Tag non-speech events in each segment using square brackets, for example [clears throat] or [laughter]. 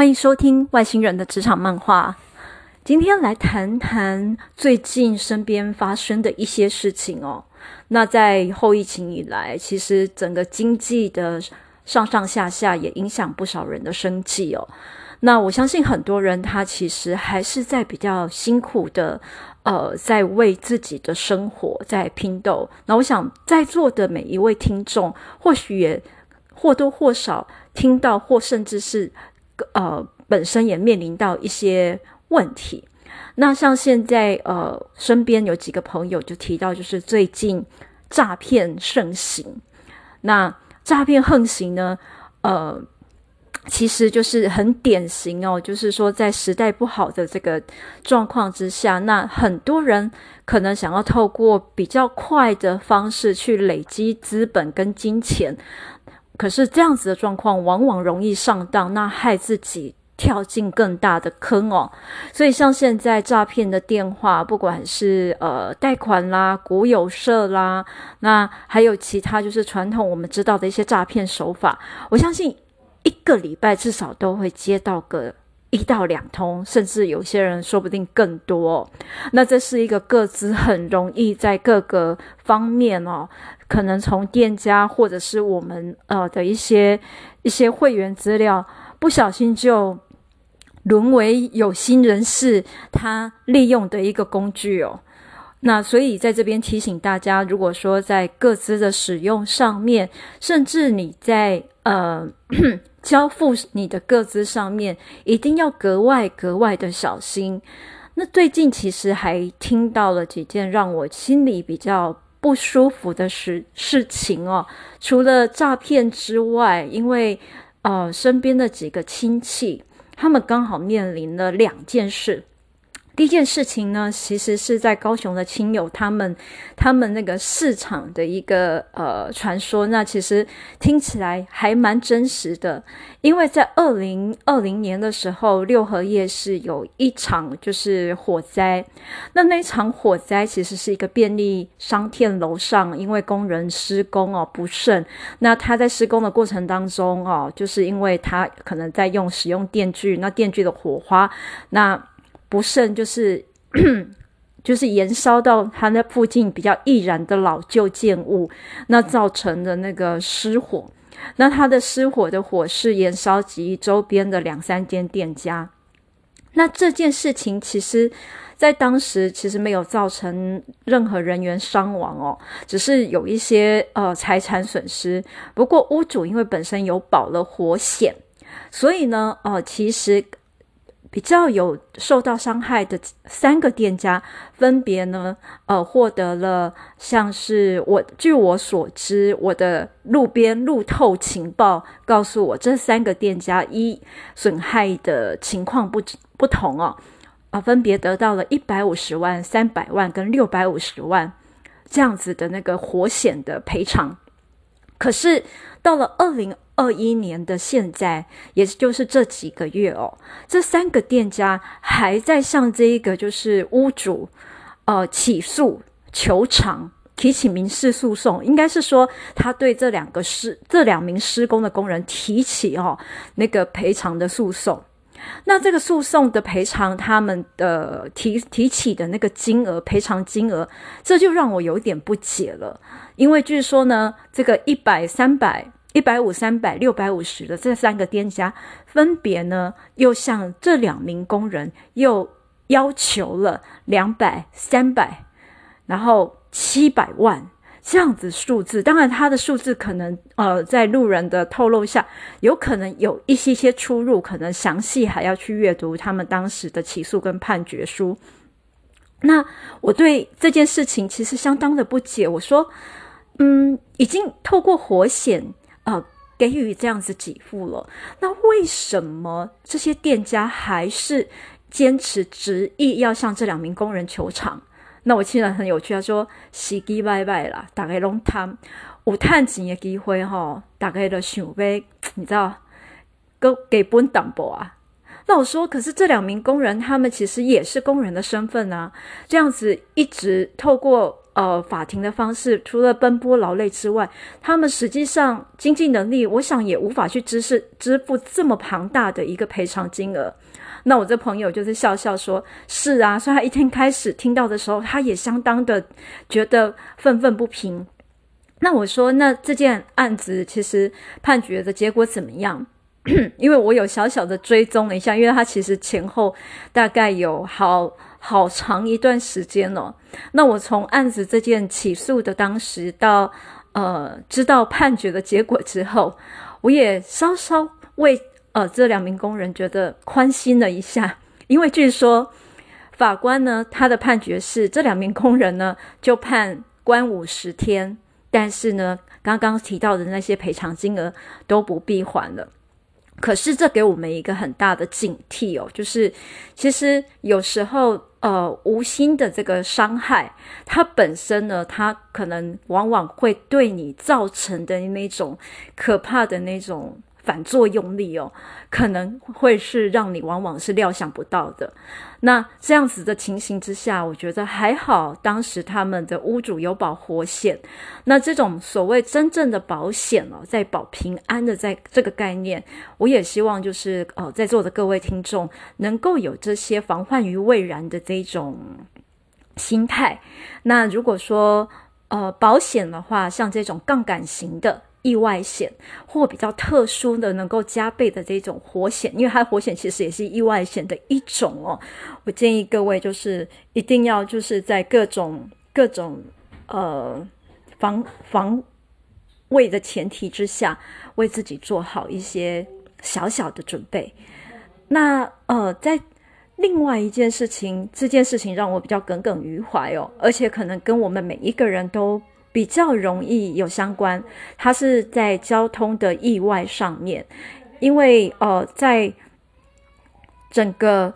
欢迎收听外星人的职场漫画。今天来谈谈最近身边发生的一些事情哦。那在后疫情以来，其实整个经济的上上下下也影响不少人的生计哦。那我相信很多人他其实还是在比较辛苦的，呃，在为自己的生活在拼斗。那我想在座的每一位听众，或许也或多或少听到，或甚至是。呃，本身也面临到一些问题。那像现在，呃，身边有几个朋友就提到，就是最近诈骗盛行。那诈骗横行呢，呃，其实就是很典型哦，就是说在时代不好的这个状况之下，那很多人可能想要透过比较快的方式去累积资本跟金钱。可是这样子的状况，往往容易上当，那害自己跳进更大的坑哦。所以像现在诈骗的电话，不管是呃贷款啦、股有社啦，那还有其他就是传统我们知道的一些诈骗手法，我相信一个礼拜至少都会接到个一到两通，甚至有些人说不定更多。那这是一个个资很容易在各个方面哦。可能从店家或者是我们呃的一些一些会员资料，不小心就沦为有心人士他利用的一个工具哦。那所以在这边提醒大家，如果说在个资的使用上面，甚至你在呃 [clears throat] 交付你的个资上面，一定要格外格外的小心。那最近其实还听到了几件让我心里比较。不舒服的事事情哦，除了诈骗之外，因为呃身边的几个亲戚，他们刚好面临了两件事。第一件事情呢，其实是在高雄的亲友，他们他们那个市场的一个呃传说，那其实听起来还蛮真实的。因为在二零二零年的时候，六合夜市有一场就是火灾，那那场火灾其实是一个便利商店楼上，因为工人施工哦不慎，那他在施工的过程当中哦，就是因为他可能在用使用电锯，那电锯的火花那。不慎就是 [coughs] 就是延烧到他那附近比较易燃的老旧建物，那造成的那个失火，那他的失火的火势延烧及周边的两三间店家。那这件事情其实，在当时其实没有造成任何人员伤亡哦，只是有一些呃财产损失。不过屋主因为本身有保了火险，所以呢，呃，其实。比较有受到伤害的三个店家，分别呢，呃，获得了像是我据我所知，我的路边路透情报告诉我，这三个店家一损害的情况不不同哦，啊、分别得到了一百五十万、三百万跟六百五十万这样子的那个火险的赔偿。可是到了二零二一年的现在，也就是这几个月哦，这三个店家还在向这一个就是屋主，呃，起诉求偿，提起民事诉讼，应该是说他对这两个施这两名施工的工人提起哦那个赔偿的诉讼。那这个诉讼的赔偿，他们的提提起的那个金额赔偿金额，这就让我有点不解了，因为据说呢，这个一百三百。一百五、三百、六百五十的这三个店家，分别呢又向这两名工人又要求了两百、三百，然后七百万这样子数字。当然，他的数字可能呃，在路人的透露下，有可能有一些些出入，可能详细还要去阅读他们当时的起诉跟判决书。那我对这件事情其实相当的不解。我说，嗯，已经透过火险。呃，给予这样子给付了，那为什么这些店家还是坚持执意要向这两名工人求偿？那我听了很有趣，他说：“时机拜拜啦，大概拢贪有赚钱的机会哈，大概都想要，[tsk] 你知道，给给本淡薄啊。”那我说：“可是这两名工人，他们其实也是工人的身份啊，这样子一直透过。”呃法庭的方式，除了奔波劳累之外，他们实际上经济能力，我想也无法去支持支付这么庞大的一个赔偿金额。那我这朋友就是笑笑说：“是啊。”所以他一天开始听到的时候，他也相当的觉得愤愤不平。那我说：“那这件案子其实判决的结果怎么样？” [clears throat] 因为我有小小的追踪了一下，因为他其实前后大概有好好长一段时间了。那我从案子这件起诉的当时到呃知道判决的结果之后，我也稍稍为呃这两名工人觉得宽心了一下，因为据说法官呢他的判决是这两名工人呢就判关五十天，但是呢刚刚提到的那些赔偿金额都不必还了。可是这给我们一个很大的警惕哦，就是其实有时候呃无心的这个伤害，它本身呢，它可能往往会对你造成的那种可怕的那种。反作用力哦，可能会是让你往往是料想不到的。那这样子的情形之下，我觉得还好，当时他们的屋主有保活险。那这种所谓真正的保险哦，在保平安的在这个概念，我也希望就是呃，在座的各位听众能够有这些防患于未然的这种心态。那如果说呃保险的话，像这种杠杆型的。意外险或比较特殊的，能够加倍的这种火险，因为它火险其实也是意外险的一种哦。我建议各位就是一定要就是在各种各种呃防防卫的前提之下，为自己做好一些小小的准备。那呃，在另外一件事情，这件事情让我比较耿耿于怀哦，而且可能跟我们每一个人都。比较容易有相关，它是在交通的意外上面，因为呃，在整个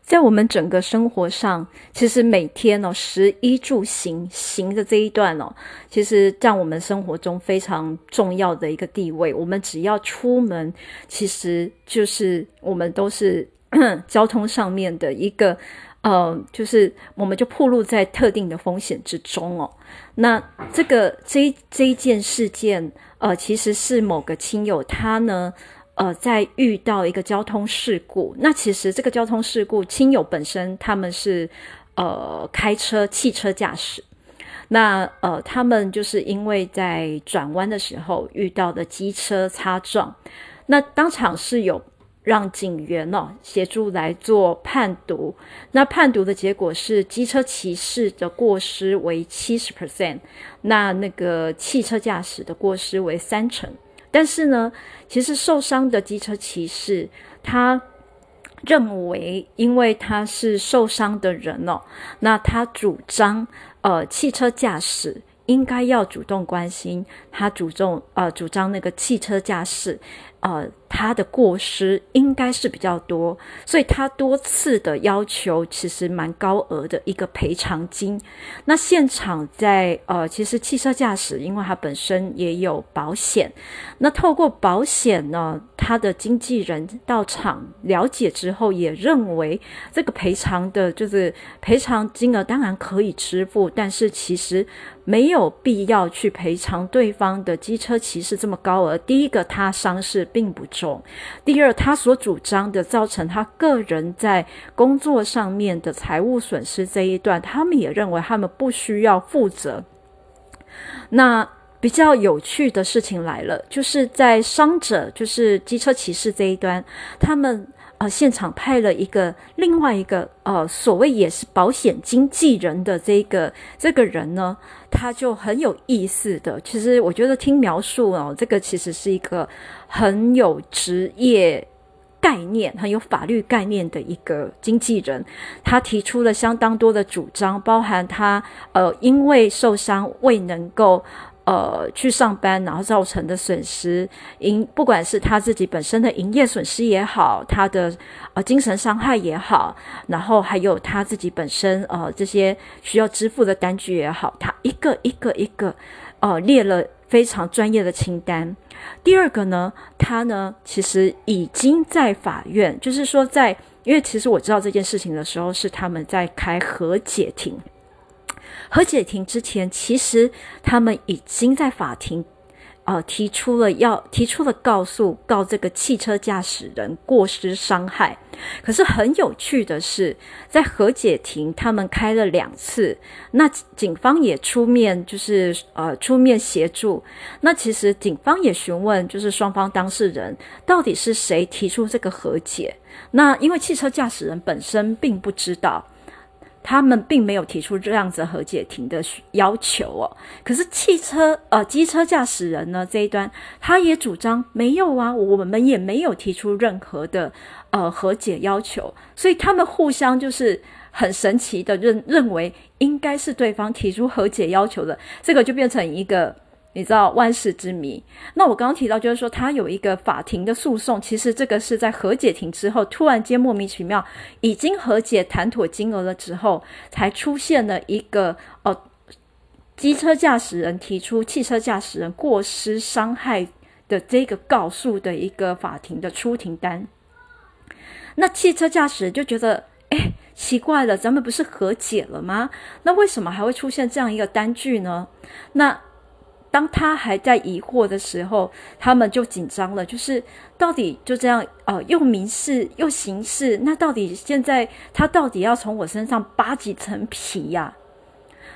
在我们整个生活上，其实每天哦，食衣住行行的这一段哦，其实占我们生活中非常重要的一个地位。我们只要出门，其实就是我们都是 [clears throat] 交通上面的一个。呃，就是我们就暴露在特定的风险之中哦。那这个这这一件事件，呃，其实是某个亲友他呢，呃，在遇到一个交通事故。那其实这个交通事故，亲友本身他们是呃开车汽车驾驶，那呃他们就是因为在转弯的时候遇到的机车擦撞，那当场是有。让警员哦协助来做判读，那判读的结果是机车骑士的过失为七十 percent，那那个汽车驾驶的过失为三成。但是呢，其实受伤的机车骑士他认为，因为他是受伤的人哦，那他主张呃汽车驾驶应该要主动关心，他主动呃主张那个汽车驾驶。呃，他的过失应该是比较多，所以他多次的要求其实蛮高额的一个赔偿金。那现场在呃，其实汽车驾驶，因为他本身也有保险，那透过保险呢，他的经纪人到场了解之后，也认为这个赔偿的就是赔偿金额当然可以支付，但是其实。没有必要去赔偿对方的机车骑士这么高额。第一个，他伤势并不重；第二，他所主张的造成他个人在工作上面的财务损失这一段，他们也认为他们不需要负责。那比较有趣的事情来了，就是在伤者，就是机车骑士这一端，他们。呃，现场派了一个另外一个呃，所谓也是保险经纪人的这个这个人呢，他就很有意思的。其实我觉得听描述哦，这个其实是一个很有职业概念、很有法律概念的一个经纪人。他提出了相当多的主张，包含他呃，因为受伤未能够。呃，去上班，然后造成的损失，营不管是他自己本身的营业损失也好，他的呃精神伤害也好，然后还有他自己本身呃这些需要支付的单据也好，他一个一个一个呃列了非常专业的清单。第二个呢，他呢其实已经在法院，就是说在，因为其实我知道这件事情的时候是他们在开和解庭，和解庭之前，其实他们已经在法庭。呃，提出了要提出了告诉告这个汽车驾驶人过失伤害，可是很有趣的是，在和解庭他们开了两次，那警方也出面，就是呃出面协助。那其实警方也询问，就是双方当事人到底是谁提出这个和解？那因为汽车驾驶人本身并不知道。他们并没有提出这样子和解庭的要求哦，可是汽车呃机车驾驶人呢这一端，他也主张没有啊，我们也没有提出任何的呃和解要求，所以他们互相就是很神奇的认认为应该是对方提出和解要求的，这个就变成一个。你知道万世之谜。那我刚刚提到，就是说他有一个法庭的诉讼，其实这个是在和解庭之后，突然间莫名其妙已经和解谈妥金额了之后，才出现了一个哦，机车驾驶人提出汽车驾驶人过失伤害的这个告诉的一个法庭的出庭单。那汽车驾驶人就觉得，哎，奇怪了，咱们不是和解了吗？那为什么还会出现这样一个单据呢？那当他还在疑惑的时候，他们就紧张了。就是到底就这样，呃，又民事又刑事，那到底现在他到底要从我身上扒几层皮呀？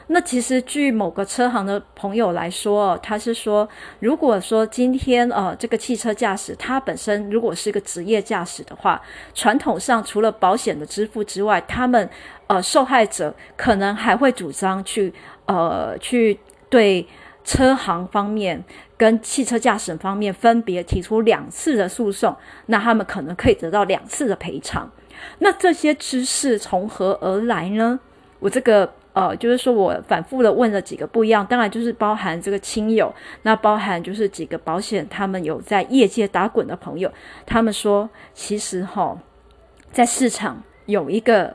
那其实据某个车行的朋友来说，他是说，如果说今天呃这个汽车驾驶他本身如果是个职业驾驶的话，传统上除了保险的支付之外，他们呃受害者可能还会主张去呃去对。车行方面跟汽车驾驶方面分别提出两次的诉讼，那他们可能可以得到两次的赔偿。那这些知识从何而来呢？我这个呃，就是说我反复的问了几个不一样，当然就是包含这个亲友，那包含就是几个保险，他们有在业界打滚的朋友，他们说其实哈，在市场有一个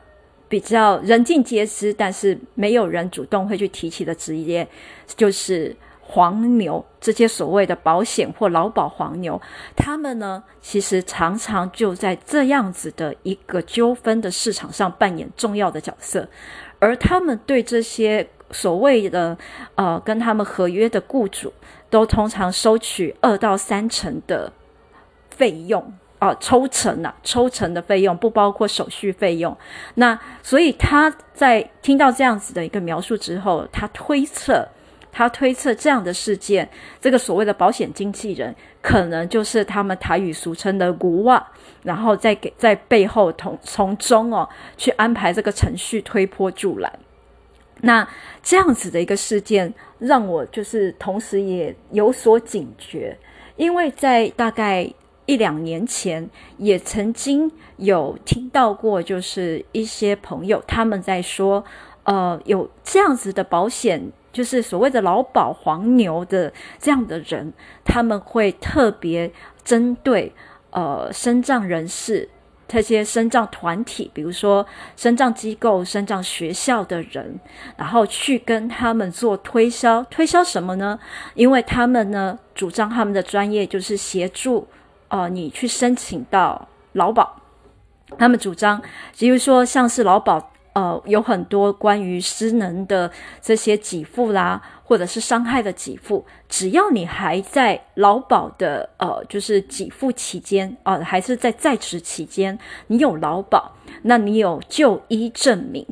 比较人尽皆知，但是没有人主动会去提起的职业，就是黄牛。这些所谓的保险或劳保黄牛，他们呢，其实常常就在这样子的一个纠纷的市场上扮演重要的角色，而他们对这些所谓的呃跟他们合约的雇主，都通常收取二到三成的费用。啊，抽成啊，抽成的费用不包括手续费用。那所以他在听到这样子的一个描述之后，他推测，他推测这样的事件，这个所谓的保险经纪人，可能就是他们台语俗称的“牛仔”，然后再给在背后从从中哦去安排这个程序，推波助澜。那这样子的一个事件，让我就是同时也有所警觉，因为在大概。一两年前，也曾经有听到过，就是一些朋友他们在说，呃，有这样子的保险，就是所谓的劳保黄牛的这样的人，他们会特别针对呃身障人士、这些身障团体，比如说身障机构、身障学校的人，然后去跟他们做推销，推销什么呢？因为他们呢主张他们的专业就是协助。呃，你去申请到劳保，他们主张，比如说像是劳保，呃，有很多关于失能的这些给付啦，或者是伤害的给付，只要你还在劳保的呃，就是给付期间，呃，还是在在职期间，你有劳保，那你有就医证明，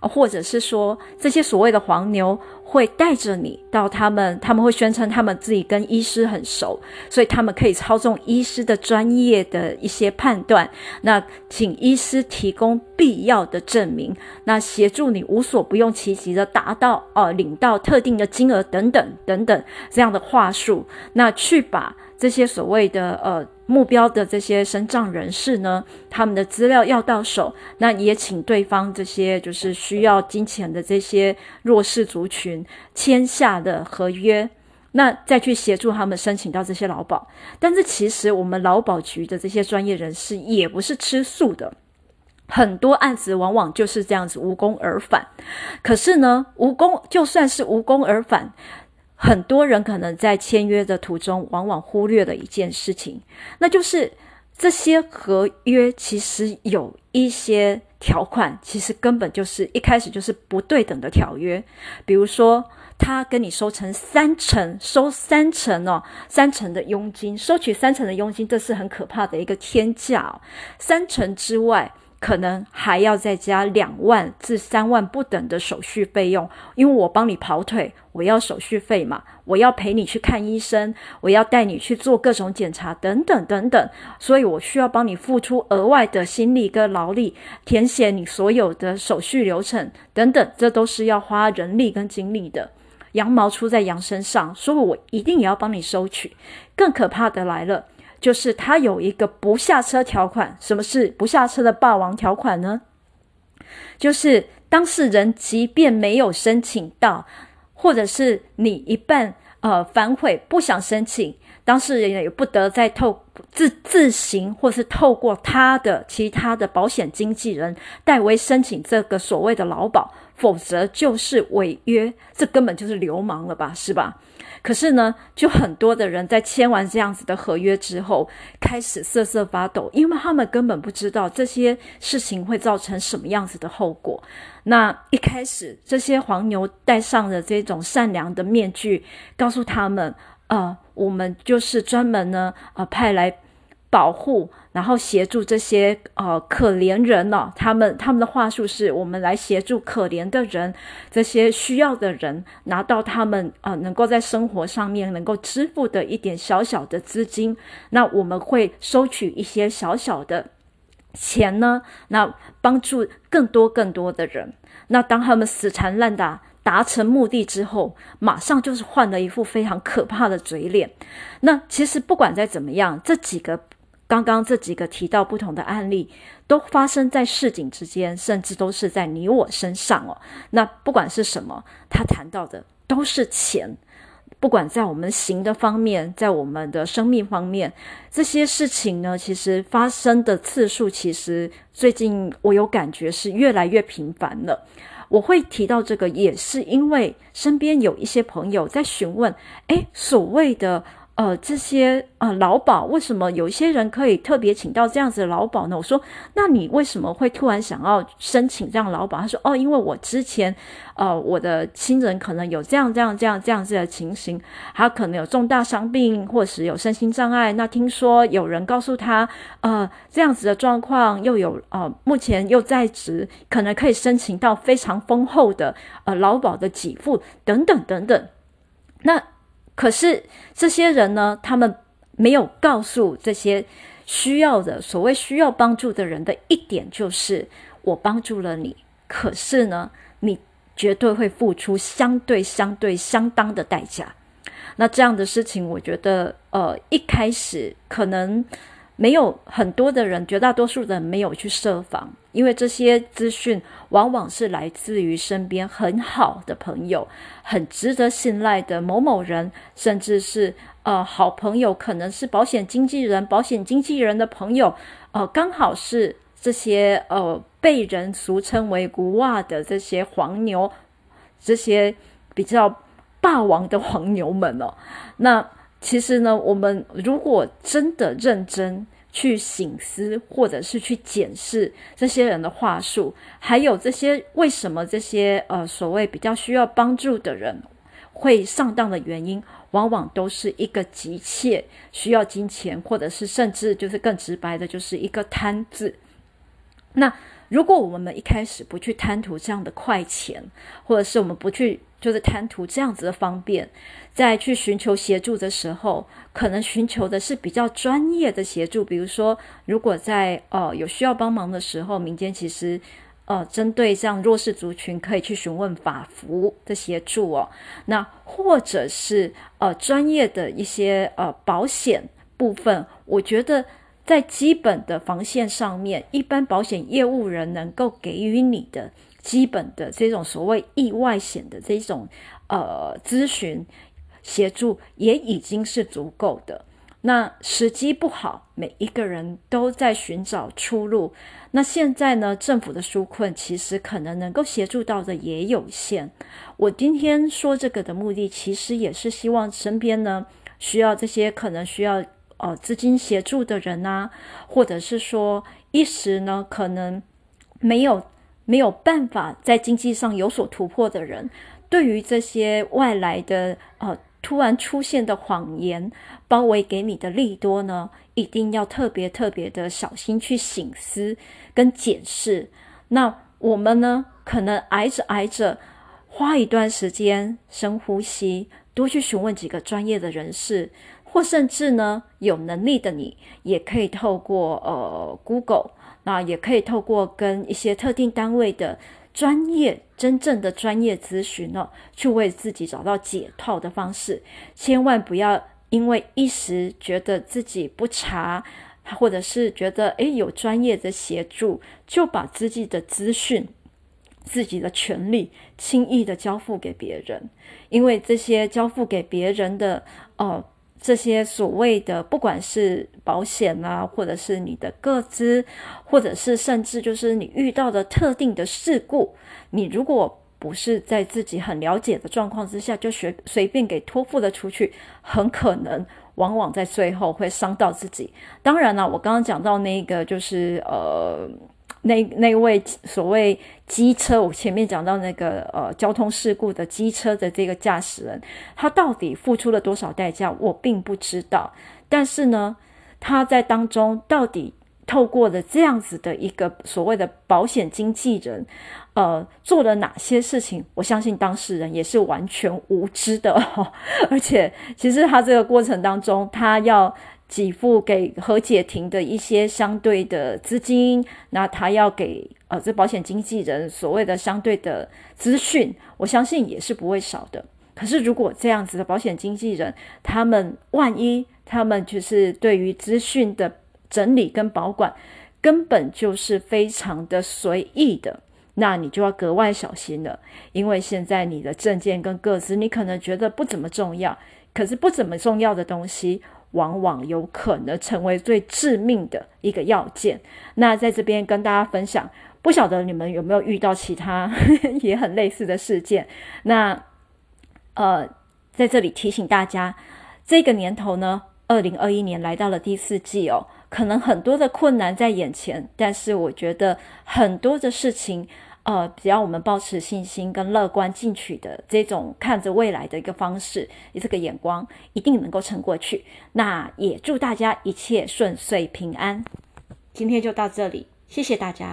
或者是说这些所谓的黄牛。会带着你到他们，他们会宣称他们自己跟医师很熟，所以他们可以操纵医师的专业的一些判断。那请医师提供必要的证明，那协助你无所不用其极的达到哦、呃，领到特定的金额等等等等这样的话术，那去把这些所谓的呃。目标的这些身障人士呢，他们的资料要到手，那也请对方这些就是需要金钱的这些弱势族群签下的合约，那再去协助他们申请到这些劳保。但是其实我们劳保局的这些专业人士也不是吃素的，很多案子往往就是这样子无功而返。可是呢，无功就算是无功而返。很多人可能在签约的途中，往往忽略了一件事情，那就是这些合约其实有一些条款，其实根本就是一开始就是不对等的条约。比如说，他跟你收成三成，收三成哦，三成的佣金，收取三成的佣金，这是很可怕的一个天价哦。三成之外。可能还要再加两万至三万不等的手续费用，因为我帮你跑腿，我要手续费嘛，我要陪你去看医生，我要带你去做各种检查，等等等等，所以我需要帮你付出额外的心力跟劳力，填写你所有的手续流程等等，这都是要花人力跟精力的。羊毛出在羊身上，所以我一定也要帮你收取。更可怕的来了。就是他有一个不下车条款，什么是不下车的霸王条款呢？就是当事人即便没有申请到，或者是你一半呃反悔不想申请，当事人也不得再透自自行或是透过他的其他的保险经纪人代为申请这个所谓的劳保，否则就是违约，这根本就是流氓了吧，是吧？可是呢，就很多的人在签完这样子的合约之后，开始瑟瑟发抖，因为他们根本不知道这些事情会造成什么样子的后果。那一开始，这些黄牛戴上了这种善良的面具，告诉他们：呃，我们就是专门呢，呃，派来。保护，然后协助这些呃可怜人呢、哦，他们他们的话术是我们来协助可怜的人，这些需要的人拿到他们呃能够在生活上面能够支付的一点小小的资金，那我们会收取一些小小的钱呢，那帮助更多更多的人。那当他们死缠烂打达成目的之后，马上就是换了一副非常可怕的嘴脸。那其实不管再怎么样，这几个。刚刚这几个提到不同的案例，都发生在市井之间，甚至都是在你我身上哦。那不管是什么，他谈到的都是钱。不管在我们行的方面，在我们的生命方面，这些事情呢，其实发生的次数，其实最近我有感觉是越来越频繁了。我会提到这个，也是因为身边有一些朋友在询问，诶，所谓的。呃，这些呃劳保为什么有一些人可以特别请到这样子的劳保呢？我说，那你为什么会突然想要申请这样劳保？他说，哦，因为我之前呃我的亲人可能有这样这样这样这样子的情形，他可能有重大伤病或是有身心障碍。那听说有人告诉他，呃这样子的状况又有呃目前又在职，可能可以申请到非常丰厚的呃劳保的给付等等等等。那。可是这些人呢，他们没有告诉这些需要的、所谓需要帮助的人的一点就是：我帮助了你，可是呢，你绝对会付出相对、相对、相当的代价。那这样的事情，我觉得，呃，一开始可能。没有很多的人，绝大多数人没有去设防，因为这些资讯往往是来自于身边很好的朋友，很值得信赖的某某人，甚至是呃好朋友，可能是保险经纪人、保险经纪人的朋友，呃，刚好是这些呃被人俗称为“古袜”的这些黄牛，这些比较霸王的黄牛们哦，那。其实呢，我们如果真的认真去省思，或者是去检视这些人的话术，还有这些为什么这些呃所谓比较需要帮助的人会上当的原因，往往都是一个急切需要金钱，或者是甚至就是更直白的，就是一个贪字。那如果我们一开始不去贪图这样的快钱，或者是我们不去。就是贪图这样子的方便，在去寻求协助的时候，可能寻求的是比较专业的协助。比如说，如果在呃有需要帮忙的时候，民间其实呃针对这样弱势族群，可以去询问法服的协助哦。那或者是呃专业的一些呃保险部分，我觉得在基本的防线上面，一般保险业务人能够给予你的。基本的这种所谓意外险的这种呃咨询协助也已经是足够的。那时机不好，每一个人都在寻找出路。那现在呢，政府的纾困其实可能能够协助到的也有限。我今天说这个的目的，其实也是希望身边呢需要这些可能需要呃资金协助的人啊，或者是说一时呢可能没有没有办法在经济上有所突破的人，对于这些外来的呃。突然出现的谎言，包围给你的利多呢，一定要特别特别的小心去省思跟检视。那我们呢，可能挨着挨着，花一段时间深呼吸，多去询问几个专业的人士，或甚至呢，有能力的你，也可以透过呃 Google，那也可以透过跟一些特定单位的。专业真正的专业咨询呢，去为自己找到解套的方式，千万不要因为一时觉得自己不查，或者是觉得诶有专业的协助，就把自己的资讯、自己的权利轻易的交付给别人，因为这些交付给别人的哦。这些所谓的，不管是保险啊，或者是你的个资，或者是甚至就是你遇到的特定的事故，你如果不是在自己很了解的状况之下，就随随便给托付了出去，很可能往往在最后会伤到自己。当然了，我刚刚讲到那个就是呃。那那位所谓机车，我前面讲到那个呃交通事故的机车的这个驾驶人，他到底付出了多少代价，我并不知道。但是呢，他在当中到底透过了这样子的一个所谓的保险经纪人，呃，做了哪些事情？我相信当事人也是完全无知的。而且，其实他这个过程当中，他要。给付给和解庭的一些相对的资金，那他要给呃这保险经纪人所谓的相对的资讯，我相信也是不会少的。可是如果这样子的保险经纪人，他们万一他们就是对于资讯的整理跟保管，根本就是非常的随意的，那你就要格外小心了。因为现在你的证件跟个资，你可能觉得不怎么重要，可是不怎么重要的东西。往往有可能成为最致命的一个要件。那在这边跟大家分享，不晓得你们有没有遇到其他 [laughs] 也很类似的事件？那呃，在这里提醒大家，这个年头呢，二零二一年来到了第四季哦，可能很多的困难在眼前，但是我觉得很多的事情。呃，只要我们保持信心跟乐观进取的这种看着未来的一个方式，这个眼光，一定能够撑过去。那也祝大家一切顺遂平安。今天就到这里，谢谢大家。